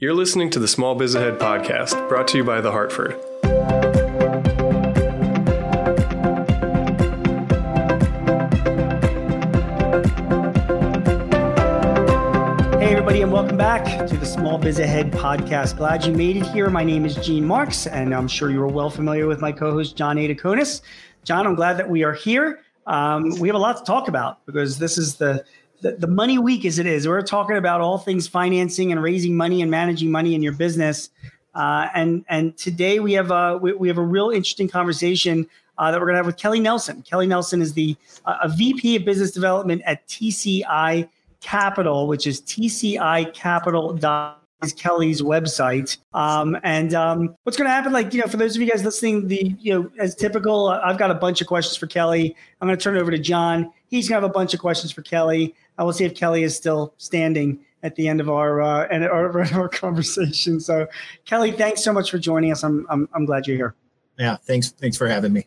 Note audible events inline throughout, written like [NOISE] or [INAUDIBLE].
You're listening to the Small Biz Ahead podcast, brought to you by The Hartford. Hey, everybody, and welcome back to the Small Biz Ahead podcast. Glad you made it here. My name is Gene Marks, and I'm sure you are well familiar with my co host, Jon Aidukonis. Jon, I'm glad that we are here. Um, we have a lot to talk about because this is the the, the money week as it is. We're talking about all things financing and raising money and managing money in your business. Uh, and and today we have a we, we have a real interesting conversation uh, that we're going to have with Kelly Nelson. Kelly Nelson is the uh, a VP of Business Development at TCI Capital, which is TCI Capital is Kelly's website. Um, and um, what's going to happen? Like, you know, for those of you guys listening, the you know, as typical, I've got a bunch of questions for Kelly. I'm going to turn it over to Jon. He's going to have a bunch of questions for Kelly. I will see if Kelly is still standing at the end of our uh, and our, [LAUGHS] our conversation. So, Kelly, thanks so much for joining us. I'm I'm, I'm glad you're here. Yeah, thanks thanks for having me.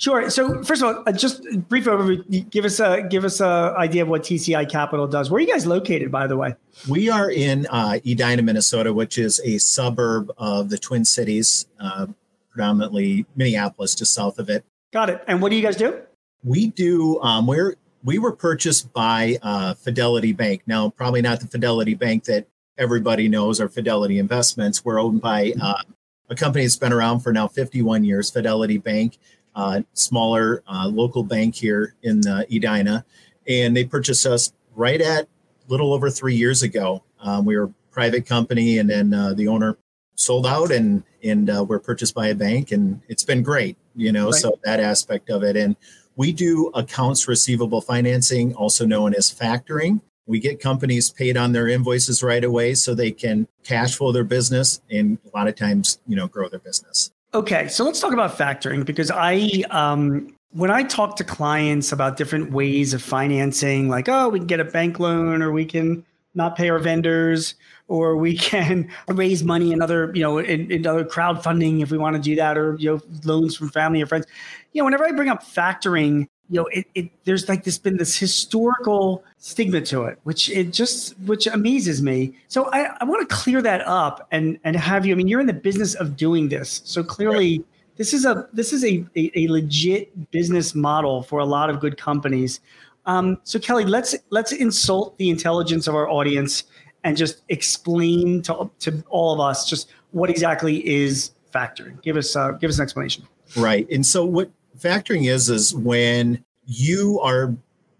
Sure. So first of all, uh, just a brief overview. Give us a give us a idea of what TCI Capital does. Where are you guys located, by the way? We are in uh, Edina, Minnesota, which is a suburb of the Twin Cities, uh, predominantly Minneapolis, just south of it. Got it. And what do you guys do? We do. Um, we're we were purchased by uh, Fidelity Bank. Now, probably not the Fidelity Bank that everybody knows or Fidelity Investments. We're owned by uh, a company that's been around for now 51 years, Fidelity Bank, uh, smaller uh, local bank here in uh, Edina. And they purchased us right at little over three years ago. Um, we were a private company, and then uh, the owner sold out and and we're purchased by a bank and it's been great you know right. so that aspect of it and we do accounts receivable financing, also known as factoring. We get companies paid on their invoices right away so they can cash flow their business and a lot of times, you know, grow their business. Okay, so let's talk about factoring because I um when I talk to clients about different ways of financing, like, oh, we can get a bank loan or we can not pay our vendors or we [LAUGHS] can raise money in other, you know, in, in other crowdfunding if we want to do that, or you know, loans from family or friends you know, whenever I bring up factoring, you know, it, it there's like this been this historical stigma to it, which it just which amazes me. So I, I want to clear that up and and have you. I mean, you're in the business of doing this, so clearly this is a this is a a, a legit business model for a lot of good companies. Um, so Kelly, let's let's insult the intelligence of our audience and just explain to to all of us just what exactly is factoring. Give us uh, give us an explanation. Right, and so what factoring is is when you are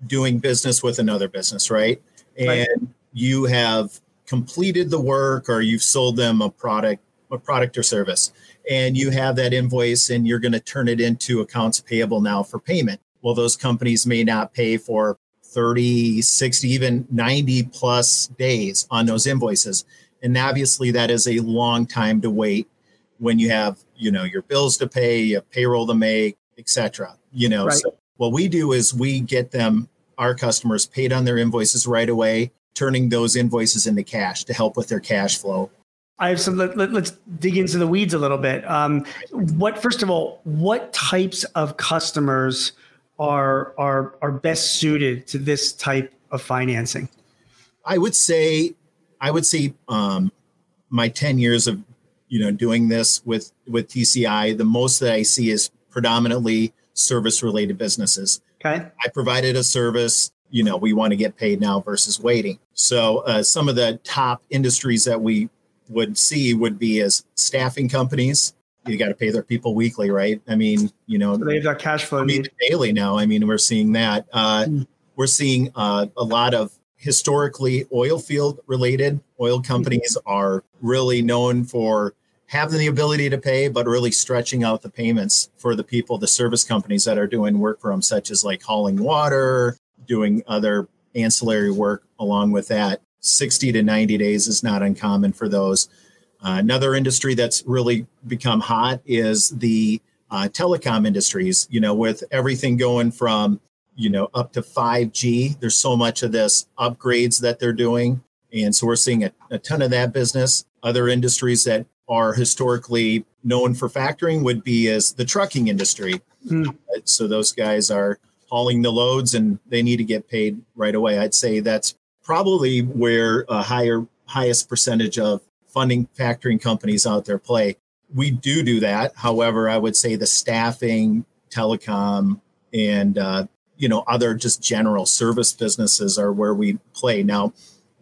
doing business with another business, right? And right. you have completed the work or you've sold them a product, a product or service, and you have that invoice and you're going to turn it into accounts payable now for payment. Well, those companies may not pay for 30, 60, even 90 plus days on those invoices. And obviously that is a long time to wait when you have, you know, your bills to pay, you have payroll to make, etc. You know, right. so what we do is we get them our customers paid on their invoices right away, turning those invoices into cash to help with their cash flow. I have some. Let, us let, dig into the weeds a little bit. Um, what first of all, what types of customers are are are best suited to this type of financing? I would say, I would say, um, my ten years of you know doing this with with TCI, the most that I see is predominantly service related businesses. Okay. I provided a service, you know, we want to get paid now versus waiting. So uh, some of the top industries that we would see would be as staffing companies. You got to pay their people weekly, right? I mean, you know, so they have that cash flow. I mean, daily now. I mean, we're seeing that. Uh, mm. We're seeing uh, a lot of historically oil field related oil companies mm. are really known for having the ability to pay, but really stretching out the payments for the people, the service companies that are doing work for them, such as like hauling water, doing other ancillary work along with that. 60 to 90 days is not uncommon for those. Uh, another industry that's really become hot is the uh, telecom industries, you know, with everything going from, you know, up to 5G. There's so much of this upgrades that they're doing. And so we're seeing a, a ton of that business. Other industries that are historically known for factoring would be as the trucking industry. Mm. So those guys are hauling the loads and they need to get paid right away. I'd say that's probably where a higher highest percentage of funding factoring companies out there play. We do do that. However, I would say the staffing, telecom, and uh, you know other just general service businesses are where we play. Now,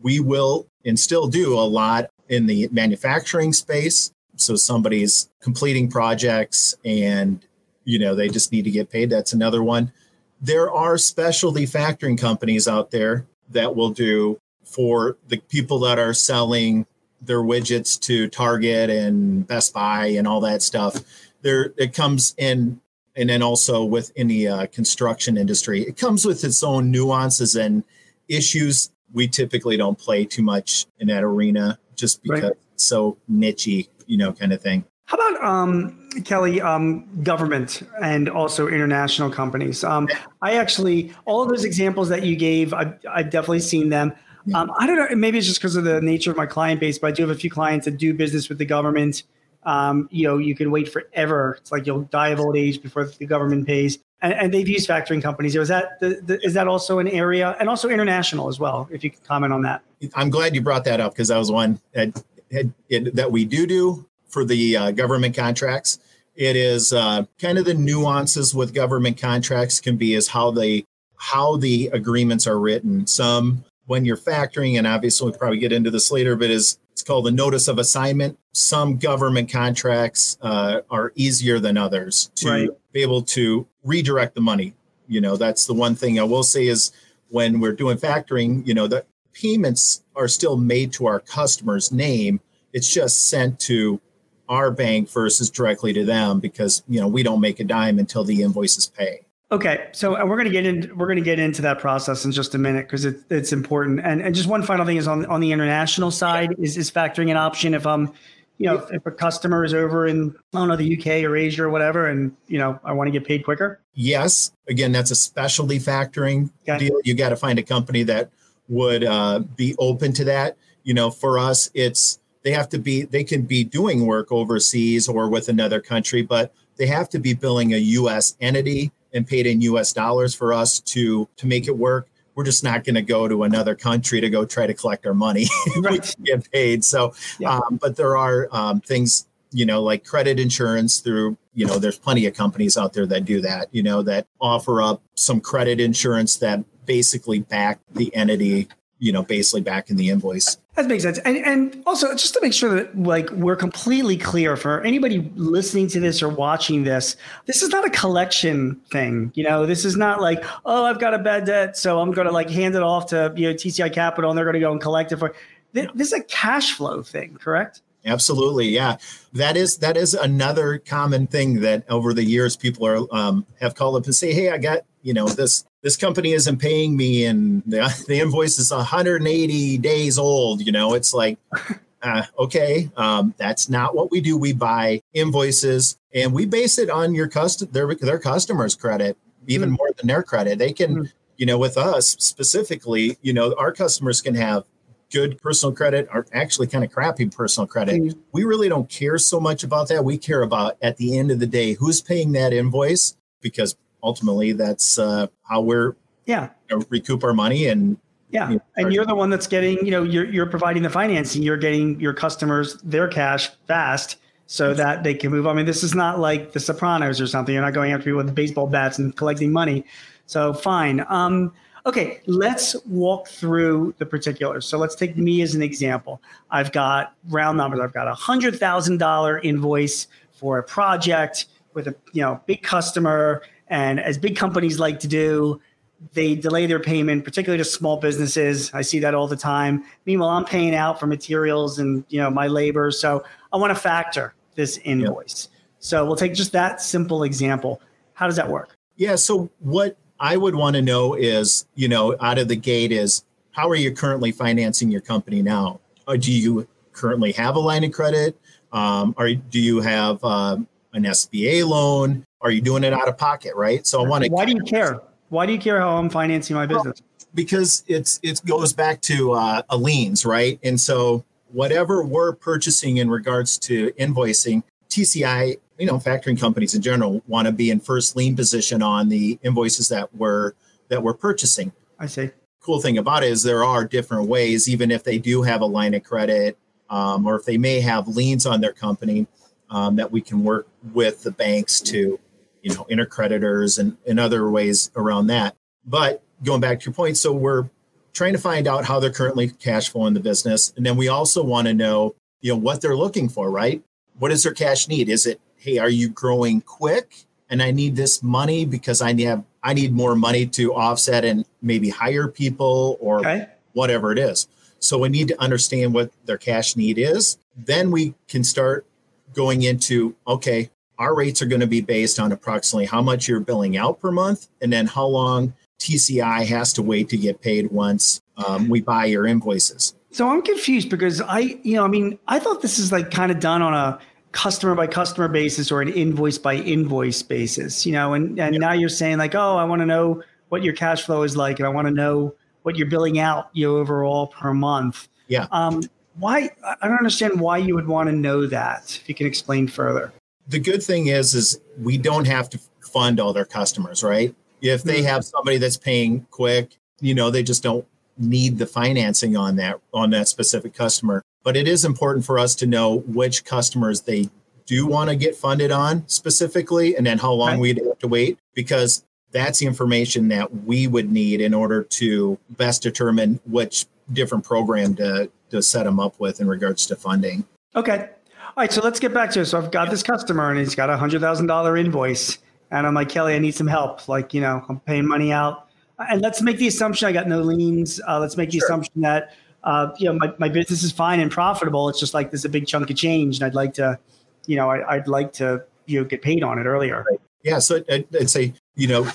we will and still do a lot in the manufacturing space. So somebody's completing projects and you know they just need to get paid. That's another one. There are specialty factoring companies out there that will do for the people that are selling their widgets to Target and Best Buy and all that stuff. There, it comes in, and then also within the uh, construction industry, it comes with its own nuances and issues. We typically don't play too much in that arena just because right. it's so nichey, you know, kind of thing. How about um, Kelly, um, government and also international companies? Um, I actually, all of those examples that you gave, I've, I've definitely seen them. Um, I don't know. Maybe it's just because of the nature of my client base, but I do have a few clients that do business with the government. Um, you know, you can wait forever. It's like you'll die of old age before the government pays. And, and they've used factoring companies. Is that the, the, is that also an area, and also international as well? If you could comment on that. I'm glad you brought that up because that was one that, that we do do for the uh, government contracts. It is uh, kind of the nuances with government contracts can be is how they how the agreements are written. Some when you're factoring, and obviously we'll probably get into this later, but is it's called the notice of assignment. Some government contracts uh, are easier than others to right. be able to redirect the money. You know, that's the one thing I will say is when we're doing factoring, you know, the payments are still made to our customer's name. It's just sent to our bank versus directly to them because you know we don't make a dime until the invoices pay. Okay, so we're going to get in. We're going to get into that process in just a minute because it, it's important. And and just one final thing is on on the international side is is factoring an option if I'm, you know, if, if a customer is over in I don't know the UK or Asia or whatever, and you know I want to get paid quicker. Yes, again that's a specialty factoring okay. deal. You got to find a company that would uh, be open to that. You know, for us, it's they have to be they can be doing work overseas or with another country, but they have to be billing a U.S. entity and paid in US dollars for us to to make it work. We're just not going to go to another country to go try to collect our money [LAUGHS] right. get paid. So, yeah. um, but there are um, things you know like credit insurance through you know there's plenty of companies out there that do that you know that offer up some credit insurance that basically back the entity you know basically back in the invoice that makes sense. And and also just to make sure that like we're completely clear for anybody listening to this or watching this, this is not a collection thing. You know, this is not like, oh, I've got a bad debt, so I'm gonna like hand it off to you know TCI Capital and they're gonna go and collect it for this is a cash flow thing, correct? Absolutely, yeah. That is that is another common thing that over the years people are um, have called up and say, "Hey, I got you know this this company isn't paying me and the, [LAUGHS] the invoice is 180 days old you know it's like [LAUGHS] uh, okay um, that's not what we do we buy invoices and we base it on your custom their, their customers credit even mm. more than their credit they can mm. you know with us specifically you know our customers can have good personal credit or actually kind of crappy personal credit mm. we really don't care so much about that we care about at the end of the day who's paying that invoice because ultimately that's uh, how we're yeah. you know, recoup our money and yeah. you know, and you're the one that's getting you know you're, you're providing the financing. You're getting your customers their cash fast so that they can move. I mean this is not like the sopranos or something. You're not going after people with baseball bats and collecting money. So fine. Um, okay let's walk through the particulars. So let's take me as an example. I've got round numbers i've got a hundred thousand dollar invoice for a project with a you know big customer and as big companies like to do, they delay their payment, particularly to small businesses. I see that all the time. Meanwhile, I'm paying out for materials and you know my labor, so I want to factor this invoice. Yep. So we'll take just that simple example. How does that work? Yeah. So what I would want to know is, you know, out of the gate is how are you currently financing your company now? Or do you currently have a line of credit? Um, or do you have uh, an SBA loan? Are you doing it out of pocket? Right. So I want to. Why do you care? Why do you care how I'm financing my business? because it's it goes back to uh, a liens, right? And so whatever we're purchasing in regards to invoicing, TCI, you know, factoring companies in general want to be in first lien position on the invoices that we're that we're purchasing. I see. Cool thing about it is there are different ways, even if they do have a line of credit um, or if they may have liens on their company, um, that we can work with the banks to, you know, intercreditors and, and other ways around that. But going back to your point, so we're trying to find out how they're currently cash flowing the business. And then we also want to know, you know, what they're looking for, right? What is their cash need? Is it, hey, are you growing quick? And I need this money because I have I need more money to offset and maybe hire people or okay. whatever it is. So we need to understand what their cash need is. Then we can start going into okay, our rates are going to be based on approximately how much you're billing out per month and then how long TCI has to wait to get paid once um, we buy your invoices. So I'm confused because I, you know, I mean, I thought this is like kind of done on a customer by customer basis or an invoice by invoice basis, you know, and, and now you're saying like, oh, I want to know what your cash flow is like and I want to know what you're billing out you know, overall per month. Yeah. Um, why I don't understand why you would want to know that. If you can explain further. The good thing is, is we don't have to fund all their customers, right? If they mm-hmm. have somebody that's paying quick, you know, they just don't need the financing on that on that specific customer. But it is important for us to know which customers they do want to get funded on specifically, and then how long okay. we'd have to wait because that's the information that we would need in order to best determine which different program to, to set them up with in regards to funding. Okay. All right. So let's get back to it. So I've got this customer and he's got a hundred thousand dollar invoice. And I'm like, Kelly, I need some help. Like, you know, I'm paying money out. And let's make the assumption I got no liens. Uh, let's make the sure. assumption that, uh, you know, my, my business is fine and profitable. It's just like there's a big chunk of change. And I'd like to, you know, I, would like to, you know, get paid on it earlier. Right. Yeah. So I'd, I'd say, you know,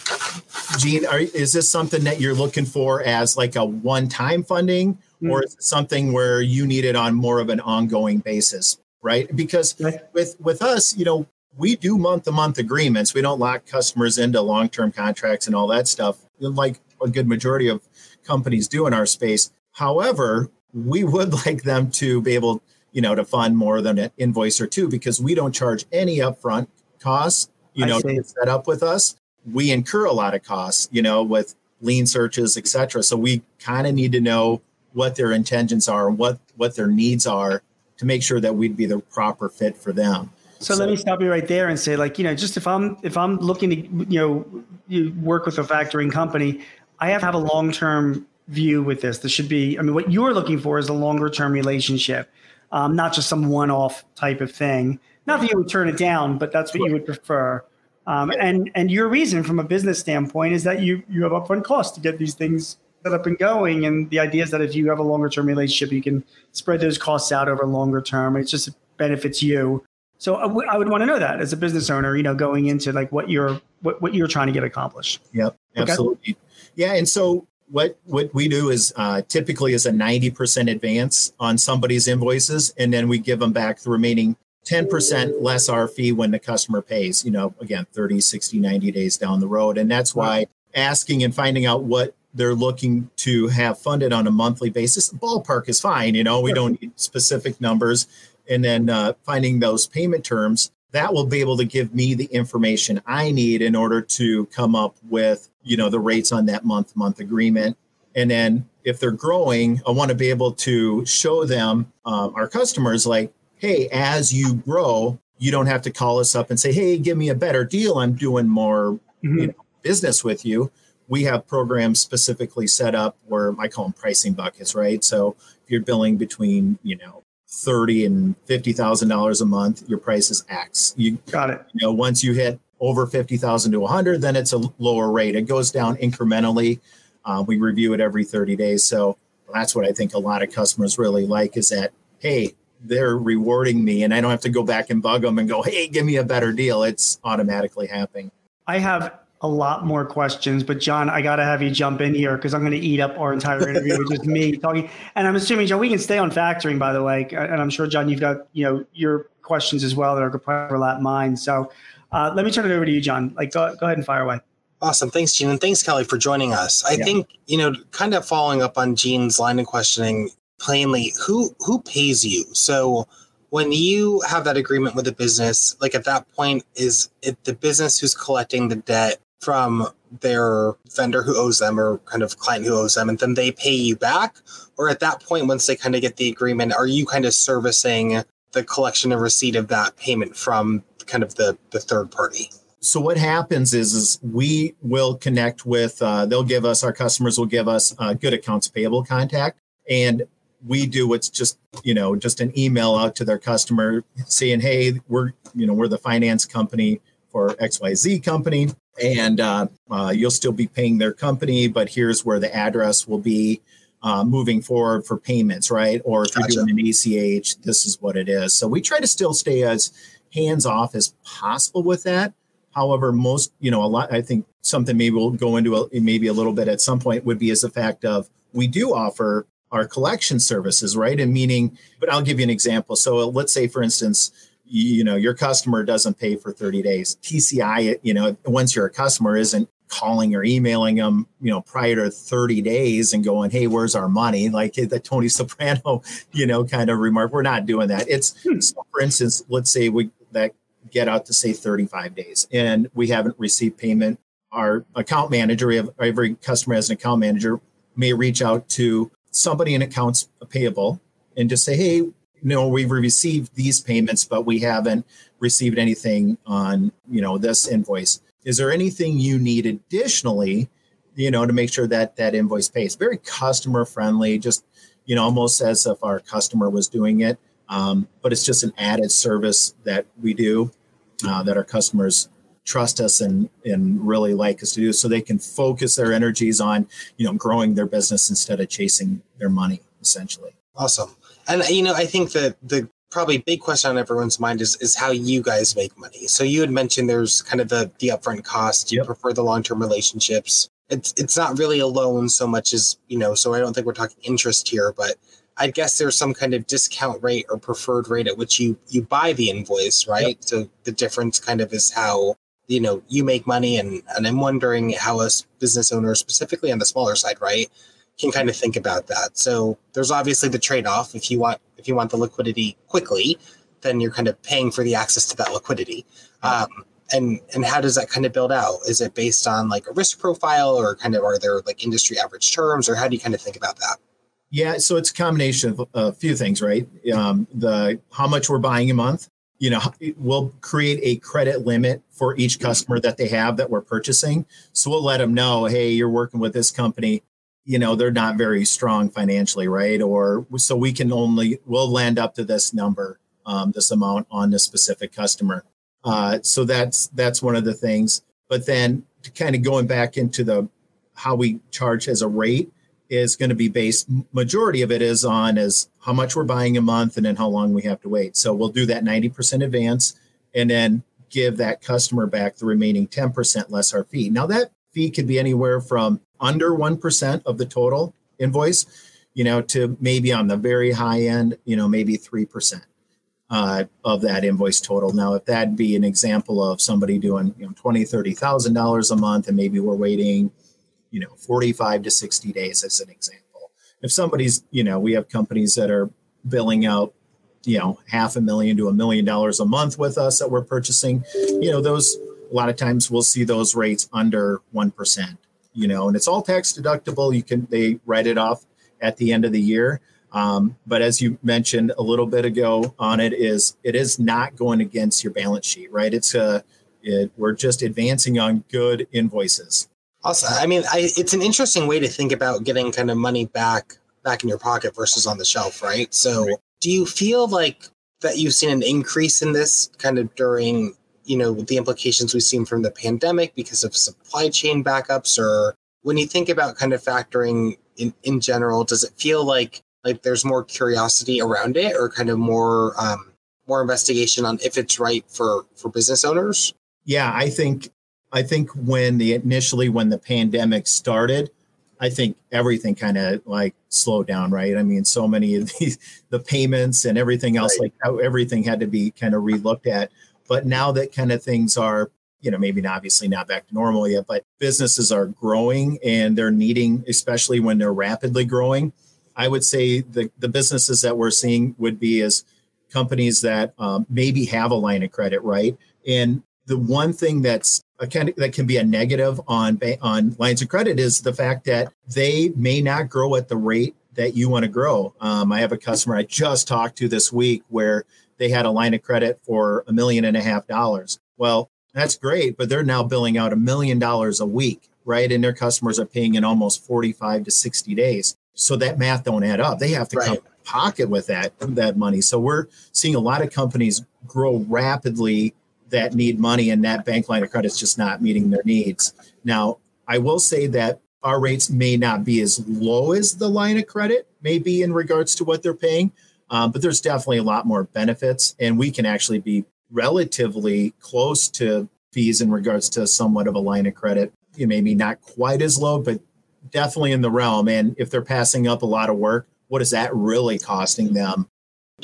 Gene, are, is this something that you're looking for as like a one-time funding, or is it something where you need it on more of an ongoing basis? Right? Because with with us, you know, we do month-to-month agreements. We don't lock customers into long-term contracts and all that stuff, like a good majority of companies do in our space. However, we would [LAUGHS] like them to be able, you know, to fund more than an invoice or two because we don't charge any upfront costs, you know, to set up with us we incur a lot of costs, you know, with lien searches, et cetera. So we kind of need to know what their intentions are and what what their needs are to make sure that we'd be the proper fit for them. So, so let me stop you right there and say, like, you know, just if I'm if I'm looking to, you know, you work with a factoring company, I have to have a long term view with this. This should be, I mean, what you're looking for is a longer term relationship, um, not just some one off type of thing. Not that you would turn it down, but that's what you would prefer. Um, and and your reason from a business standpoint is that you you have upfront costs to get these things set up and going. And the idea is that if you have a longer term relationship, you can spread those costs out over longer term. It just benefits you. So I, w- I would want to know that as a business owner, you know, going into like what you're what, what you're trying to get accomplished. Yep, absolutely. Okay? Yeah, and so what what we do is uh, typically is a ninety percent advance on somebody's invoices, and then we give them back the remaining 10% less our fee when the customer pays, you know, again, 30, 60, 90 days down the road. And that's why asking and finding out what they're looking to have funded on a monthly basis, The ballpark is fine. You know, we don't need specific numbers. And then uh, finding those payment terms, that will be able to give me the information I need in order to come up with, you know, the rates on that month month agreement. And then if they're growing, I want to be able to show them, um, our customers, like, hey, as you grow, you don't have to call us up and say, hey, give me a better deal. I'm doing more mm-hmm. you know, business with you. We have programs specifically set up where I call them pricing buckets, right? So if you're billing between, you know, thirty and fifty thousand dollars a month, your price is X. You got it. You know, once you hit over fifty thousand to a hundred, then it's a lower rate. It goes down incrementally. Uh, we review it every thirty days. So that's what I think a lot of customers really like is that hey, they're rewarding me and I don't have to go back and bug them and go, hey, give me a better deal. It's automatically happening. I have a lot more questions, but Jon, I got to have you jump in here because I'm going to eat up our entire interview with just me [LAUGHS] talking. And I'm assuming, Jon, we can stay on factoring, by the way. And I'm sure, Jon, you've got you know your questions as well that are going to overlap mine. So uh, let me turn it over to you, Jon. Like, go, go ahead and fire away. Awesome. Thanks, Gene. And thanks, Kelly, for joining us. I yeah. think, you know, kind of following up on Gene's line of questioning, plainly who who pays you so when you have that agreement with a business like at that point is it the business who's collecting the debt from their vendor who owes them or kind of client who owes them and then they pay you back? Or at that point once they kind of get the agreement are you kind of servicing the collection and receipt of that payment from kind of the the third party? So what happens is, is we will connect with uh, they'll give us our customers will give us a good accounts payable contact and we do what's just you know just an email out to their customer saying hey we're you know we're the finance company for xyz company and uh, uh, you'll still be paying their company but here's where the address will be uh, moving forward for payments right or if gotcha. you're doing an ach this is what it is so we try to still stay as hands off as possible with that however most you know a lot i think something maybe we'll go into a, maybe a little bit at some point would be as the fact of we do offer our collection services, right? And meaning, but I'll give you an example. So let's say, for instance, you know, your customer doesn't pay for 30 days. TCI, you know, once you're a customer, isn't calling or emailing them, you know, prior to 30 days and going, hey, where's our money? Like the Tony Soprano, [LAUGHS] you know, kind of remark. We're not doing that. It's, hmm. so for instance, let's say we that get out to say 35 days and we haven't received payment. Our account manager, we have every customer has an account manager, may reach out to somebody in accounts payable and just say, hey, know, we've received these payments, but we haven't received anything on, you know, this invoice. Is there anything you need additionally, you know, to make sure that that invoice pays? Very customer friendly, just, you know, almost as if our customer was doing it. Um, but it's just an added service that we do uh, that our customers trust us and and really like us to do so they can focus their energies on you know growing their business instead of chasing their money essentially awesome and you know i think that the probably big question on everyone's mind is is how you guys make money so you had mentioned there's kind of the the upfront cost you yep. prefer the long-term relationships it's it's not really a loan so much as you know so i don't think we're talking interest here but I guess there's some kind of discount rate or preferred rate at which you you buy the invoice, right? Yep. So the difference kind of is how you know you make money and and i'm wondering how a business owner specifically on the smaller side right can kind of think about that. So there's obviously the trade-off. If you want if you want the liquidity quickly then you're kind of paying for the access to that liquidity. Um, and and how does that kind of build out? Is it based on like a risk profile or kind of are there like industry average terms or how do you kind of think about that? Yeah so it's a combination of a few things right? Um, the how much we're buying a month you know we'll create a credit limit for each customer that they have that we're purchasing. So we'll let them know hey you're working with this company you know they're not very strong financially right? Or so we can only we'll land up to this number um, this amount on this specific customer. Uh, so that's that's one of the things. But then to kind of going back into the how we charge as a rate is going to be based majority of it is on as how much we're buying a month and then how long we have to wait. So we'll do that 90% advance and then give that customer back the remaining 10% less our fee. Now that fee could be anywhere from under 1% of the total invoice you know to maybe on the very high end you know maybe 3% uh, of that invoice total. Now if that'd be an example of somebody doing you know 20 30000 dollars a month and maybe we're waiting you know 45 to 60 days as an example. If somebody's you know we have companies that are billing out you know half a million to a million dollars a month with us that we're purchasing you know those a lot of times we'll see those rates under 1% you know and it's all tax deductible you can they write it off at the end of the year um, but as you mentioned a little bit ago on it is it is not going against your balance sheet right it's a it, we're just advancing on good invoices Awesome. I mean, I, it's an interesting way to think about getting kind of money back back in your pocket versus on the shelf, right? So, right. do you feel like that you've seen an increase in this kind of during, you know, the implications we've seen from the pandemic because of supply chain backups, or when you think about kind of factoring in in general, does it feel like like there's more curiosity around it, or kind of more um, more investigation on if it's right for for business owners? Yeah, I think I think when the initially when the pandemic started, I think everything kind of like slowed down, right? I mean, so many of these the payments and everything else, right. like how everything had to be kind of relooked at. But now that kind of things are, you know, maybe not, obviously not back to normal yet, but businesses are growing and they're needing, especially when they're rapidly growing. I would say the the businesses that we're seeing would be as companies that um, maybe have a line of credit, right? And the one thing that's a kind of, that can be a negative on on lines of credit is the fact that they may not grow at the rate that you want to grow. Um, I have a customer I just talked to this week where they had a line of credit for a million and a half dollars. Well, that's great, but they're now billing out a million dollars a week, right? And their customers are paying in almost 45 to 60 days. So that math don't add up. They have to right. come pocket with that that money. So we're seeing a lot of companies grow rapidly that need money and that bank line of credit is just not meeting their needs. Now, I will say that our rates may not be as low as the line of credit may be in regards to what they're paying, um, but there's definitely a lot more benefits, and we can actually be relatively close to fees in regards to somewhat of a line of credit. You maybe not quite as low, but definitely in the realm. And if they're passing up a lot of work, what is that really costing them?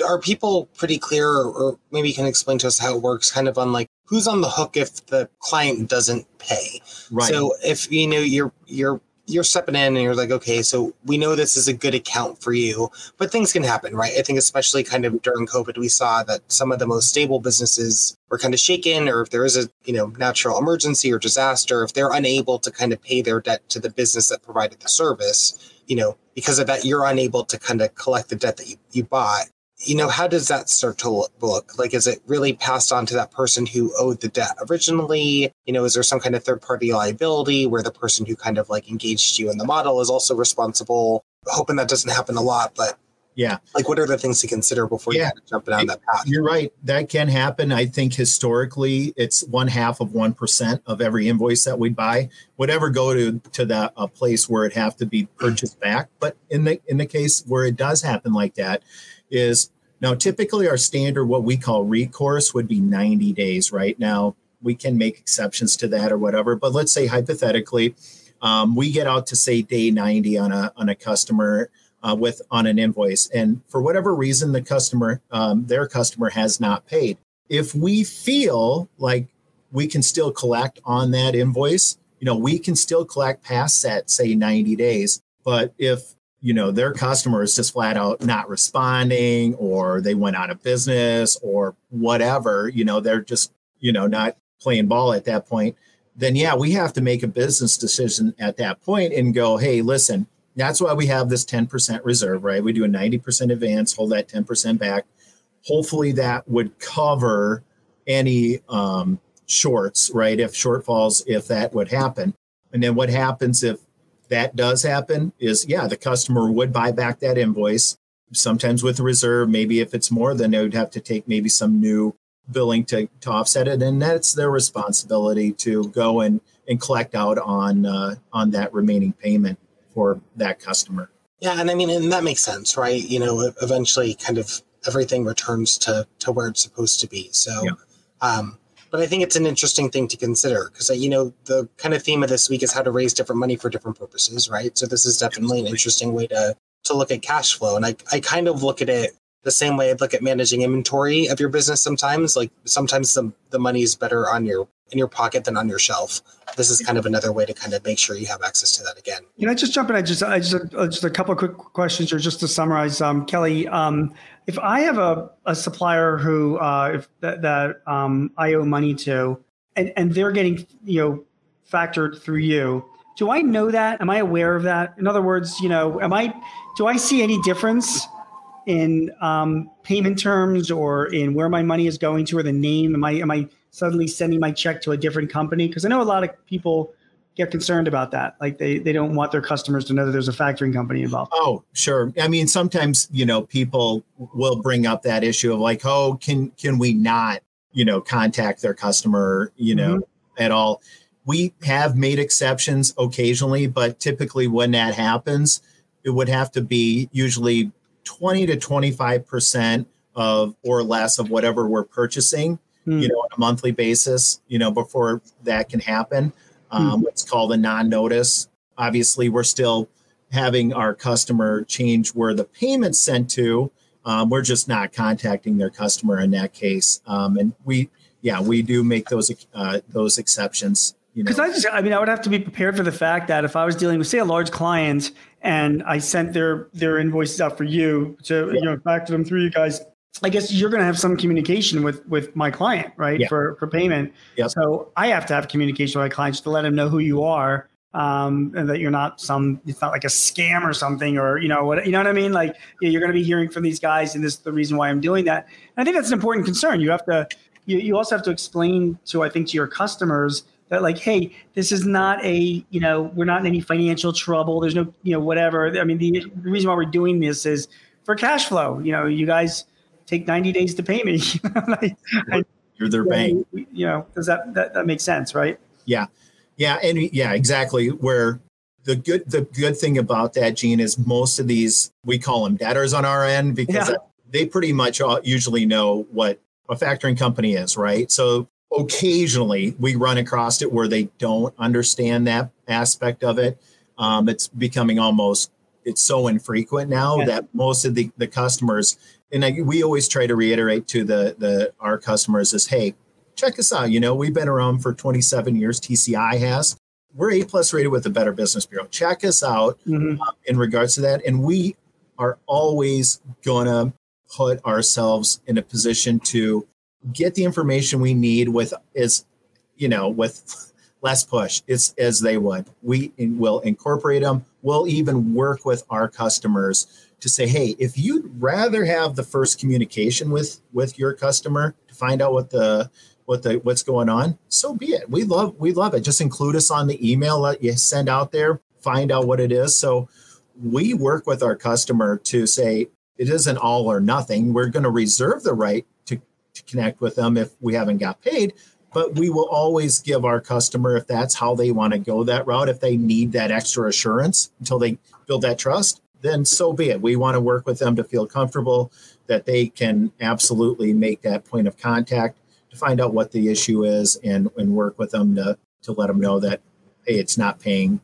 Are people pretty clear, or maybe you can explain to us how it works, kind of on like who's on the hook if the client doesn't pay? Right. So if you know you're you're you're stepping in and you're like, okay, so we know this is a good account for you, but things can happen, right? I think especially kind of during COVID, we saw that some of the most stable businesses were kind of shaken, or if there is a you know natural emergency or disaster, if they're unable to kind of pay their debt to the business that provided the service, you know, because of that, you're unable to kind of collect the debt that you, you bought you know, how does that start to look? Like, is it really passed on to that person who owed the debt originally? You know, is there some kind of third party liability where the person who kind of like engaged you in the model is also responsible? Hoping that doesn't happen a lot, but yeah. Like, what are the things to consider before yeah. you jump down that path? You're right. That can happen. I think historically, it's one half of 1% of every invoice that we buy would ever go to, to that a place where it have to be purchased back. But in the, in the case where it does happen like that, is now typically our standard, what we call recourse, would be 90 days. Right now, we can make exceptions to that or whatever. But let's say hypothetically, um, we get out to say day 90 on a on a customer uh, with on an invoice, and for whatever reason, the customer um, their customer has not paid. If we feel like we can still collect on that invoice, you know, we can still collect past that say 90 days. But if you know their customer is just flat out not responding or they went out of business or whatever you know they're just you know not playing ball at that point then yeah we have to make a business decision at that point and go hey listen that's why we have this 10% reserve right? We do a 90% advance hold that 10% back. Hopefully that would cover any um, shorts right? If shortfalls if that would happen. And then what happens if that does happen is yeah, the customer would buy back that invoice, sometimes with a reserve. Maybe if it's more, then they would have to take maybe some new billing to, to offset it. And that's their responsibility to go and, and collect out on uh, on that remaining payment for that customer. Yeah, and I mean, and that makes sense, right? You know, eventually, kind of everything returns to to where it's supposed to be. So, yeah. um, but I think it's an interesting thing to consider because, uh, you know, the kind of theme of this week is how to raise different money for different purposes, right? So this is definitely an interesting way to to look at cash flow. And I, I kind of look at it the same way I'd look at managing inventory of your business sometimes. Like sometimes the, the money is better on your in your pocket than on your shelf. This is kind of another way to kind of make sure you have access to that again. Can I just jump in? I just, I just, uh, just a couple of quick questions, or just to summarize, um, Kelly. Um, if I have a, a supplier who, uh, if that, that um, I owe money to, and and they're getting, you know, factored through you, do I know that? Am I aware of that? In other words, you know, am I? Do I see any difference? in um, payment terms or in where my money is going to or the name? Am I am I suddenly sending my check to a different company? Because I know a lot of people get concerned about that. Like they, they don't want their customers to know that there's a factoring company involved. Oh, sure. I mean, sometimes, you know, people will bring up that issue of like, oh, can can we not, you know, contact their customer, you know, mm-hmm. at all? We have made exceptions occasionally, but typically when that happens, it would have to be usually 20 to 25 percent of or less of whatever we're purchasing mm. you know, on a monthly basis, you know, before that can happen. Um, mm. It's called a non-notice. Obviously, we're still having our customer change where the payment's sent to. Um, we're just not contacting their customer in that case. Um, and we, yeah, we do make those uh, those exceptions. Because I just, I mean, I would have to be prepared for the fact that if I was dealing with, say, a large client and I sent their their invoices out for you to, yeah. you know, back to them through you guys, I guess you're going to have some communication with with my client, right? Yeah. For for payment. Yep. So I have to have communication with my clients to let them know who you are, um, and that you're not some. It's not like a scam or something, or you know what you know what I mean. Like you're going to be hearing from these guys, and this is the reason why I'm doing that. And I think that's an important concern. You have to. You, you also have to explain to I think to your customers that like hey this is not a you know we're not in any financial trouble there's no you know whatever i mean the, the reason why we're doing this is for cash flow you know you guys take 90 days to pay me [LAUGHS] like, I- You're their bank. you know does that, that that makes sense right Yeah, Yeah. and yeah, exactly. Where the good the good thing about that, Gene, is most of these we call them debtors on our end because Yeah. they pretty much usually know what a factoring company is, right? So occasionally we run across it where they don't understand that aspect of it. Um, it's becoming almost it's so infrequent now Yeah. that most of the the customers and I, we always try to reiterate to the the our customers is hey check us out. You know we've been around for 27 years. Tci has. We're a plus rated with the better business bureau. Check us out Mhm. um, in regards to that. And we are always gonna put ourselves in a position to get the information we need with as you know with less push. It's as they would. We will incorporate them we'll even work with our customers to say hey if you'd rather have the first communication with with your customer to find out what the what the what's going on so be it. We love we love it. Just include us on the email that you send out there find out what it is. So we work with our customer to say it isn't all or nothing. We're going to reserve the right to, to connect with them if we haven't got paid but we will always give our customer if that's how they want to go that route if they need that extra assurance until they build that trust then so be it we want to work with them to feel comfortable that they can absolutely make that point of contact to find out what the issue is and, and work with them to, to let them know that hey it's not paying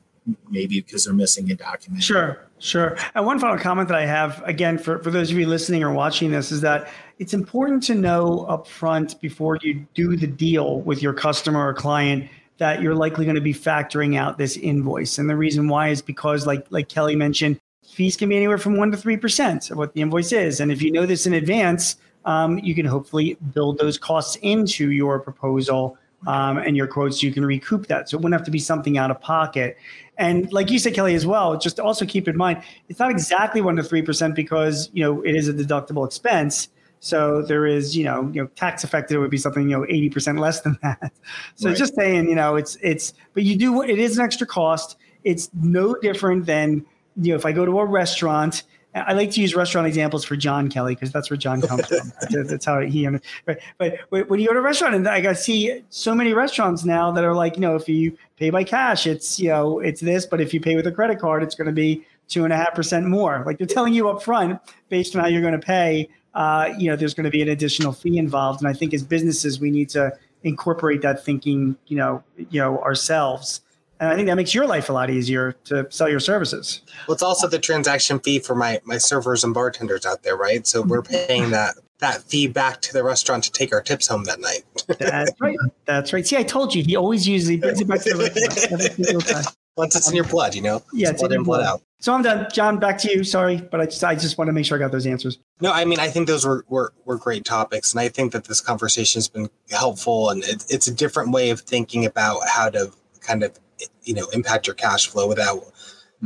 maybe because they're missing a document Sure, sure. And one final comment that I have, again, for, for those of you listening or watching this, is that it's important to know upfront before you do the deal with your customer or client that you're likely going to be factoring out this invoice. And the reason why is because, like like Kelly mentioned, fees can be anywhere from one to three percent of what the invoice is. And if you know this in advance, um, you can hopefully build those costs into your proposal um, and your quotes. You can recoup that, so it wouldn't have to be something out of pocket. And like you said, Kelly, as well, just also keep in mind it's not exactly one to three percent because you know it is a deductible expense. So there is, you know, you know, tax affected it would be something, you know, eighty percent less than [LAUGHS] that. So Right. just saying, you know, it's it's, but you do it is an extra cost. It's no different than you know if I go to a restaurant. I like to use restaurant examples for Jon Kelly because that's where Jon comes from. [LAUGHS] That's- how he. But but when you go to a restaurant, and I see so many restaurants now that are like, you know, if you pay by cash, it's you know, it's this, but if you pay with a credit card, it's going to be two and a half percent more. Like they're telling you up front based on how you're going to pay. Uh, you know, there's going to be an additional fee involved, and I think as businesses, we need to incorporate that thinking. You know, you know ourselves, and I think that makes your life a lot easier to sell your services. Well, it's also the transaction fee for my my servers and bartenders out there, right? So we're mm-hmm. paying that that fee back to the restaurant to take our tips home that night. That's [LAUGHS] right. That's right. See, I told you. He always uses he brings it back to the restaurant every single time. Once it's in your blood, you know. Yeah, it's blood in, blood out. So I'm done. Jon, back to you. Sorry, but I just I just want to make sure I got those answers. No, I mean, I think those were, were, were great topics. And I think that this conversation has been helpful. And it, it's a different way of thinking about how to kind of, you know, impact your cash flow without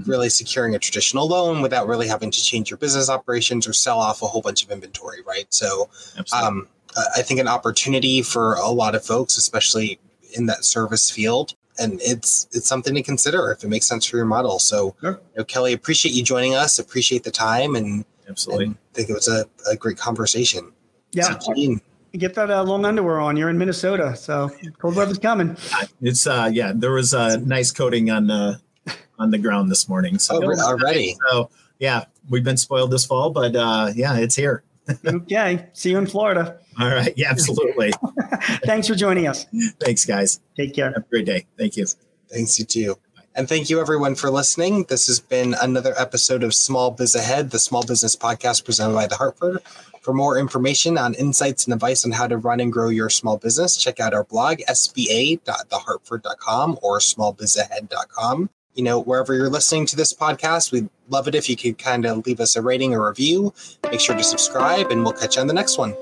really securing a traditional loan, without really having to change your business operations or sell off a whole bunch of inventory, right? So, um, I think an opportunity for a lot of folks, especially in that service field. And it's it's something to consider if it makes sense for your model. So, Sure. you know, Kelly, appreciate you joining us. Appreciate the time, and Absolutely. and think it was a, a great conversation. Yeah, So, Gene, get that uh, long underwear on. You're in Minnesota, so cold weather's coming. It's uh yeah, there was a nice coating on the on the ground this morning. So oh, already. so yeah, we've been spoiled this fall, but uh yeah, it's here. [LAUGHS] okay, see you in Florida. All right. Yeah, absolutely. [LAUGHS] [LAUGHS] Thanks for joining us. Thanks, guys. Take care. Have a great day. Thank you. Thanks, you too. And thank you, everyone, for listening. This has been another episode of Small Biz Ahead, the small business podcast presented by The Hartford. For more information on insights and advice on how to run and grow your small business, check out our blog, sba.thehartford.com or smallbizahead.com. You know, wherever you're listening to this podcast, we'd love it if you could kind of leave us a rating or review. Make sure to subscribe, and we'll catch you on the next one.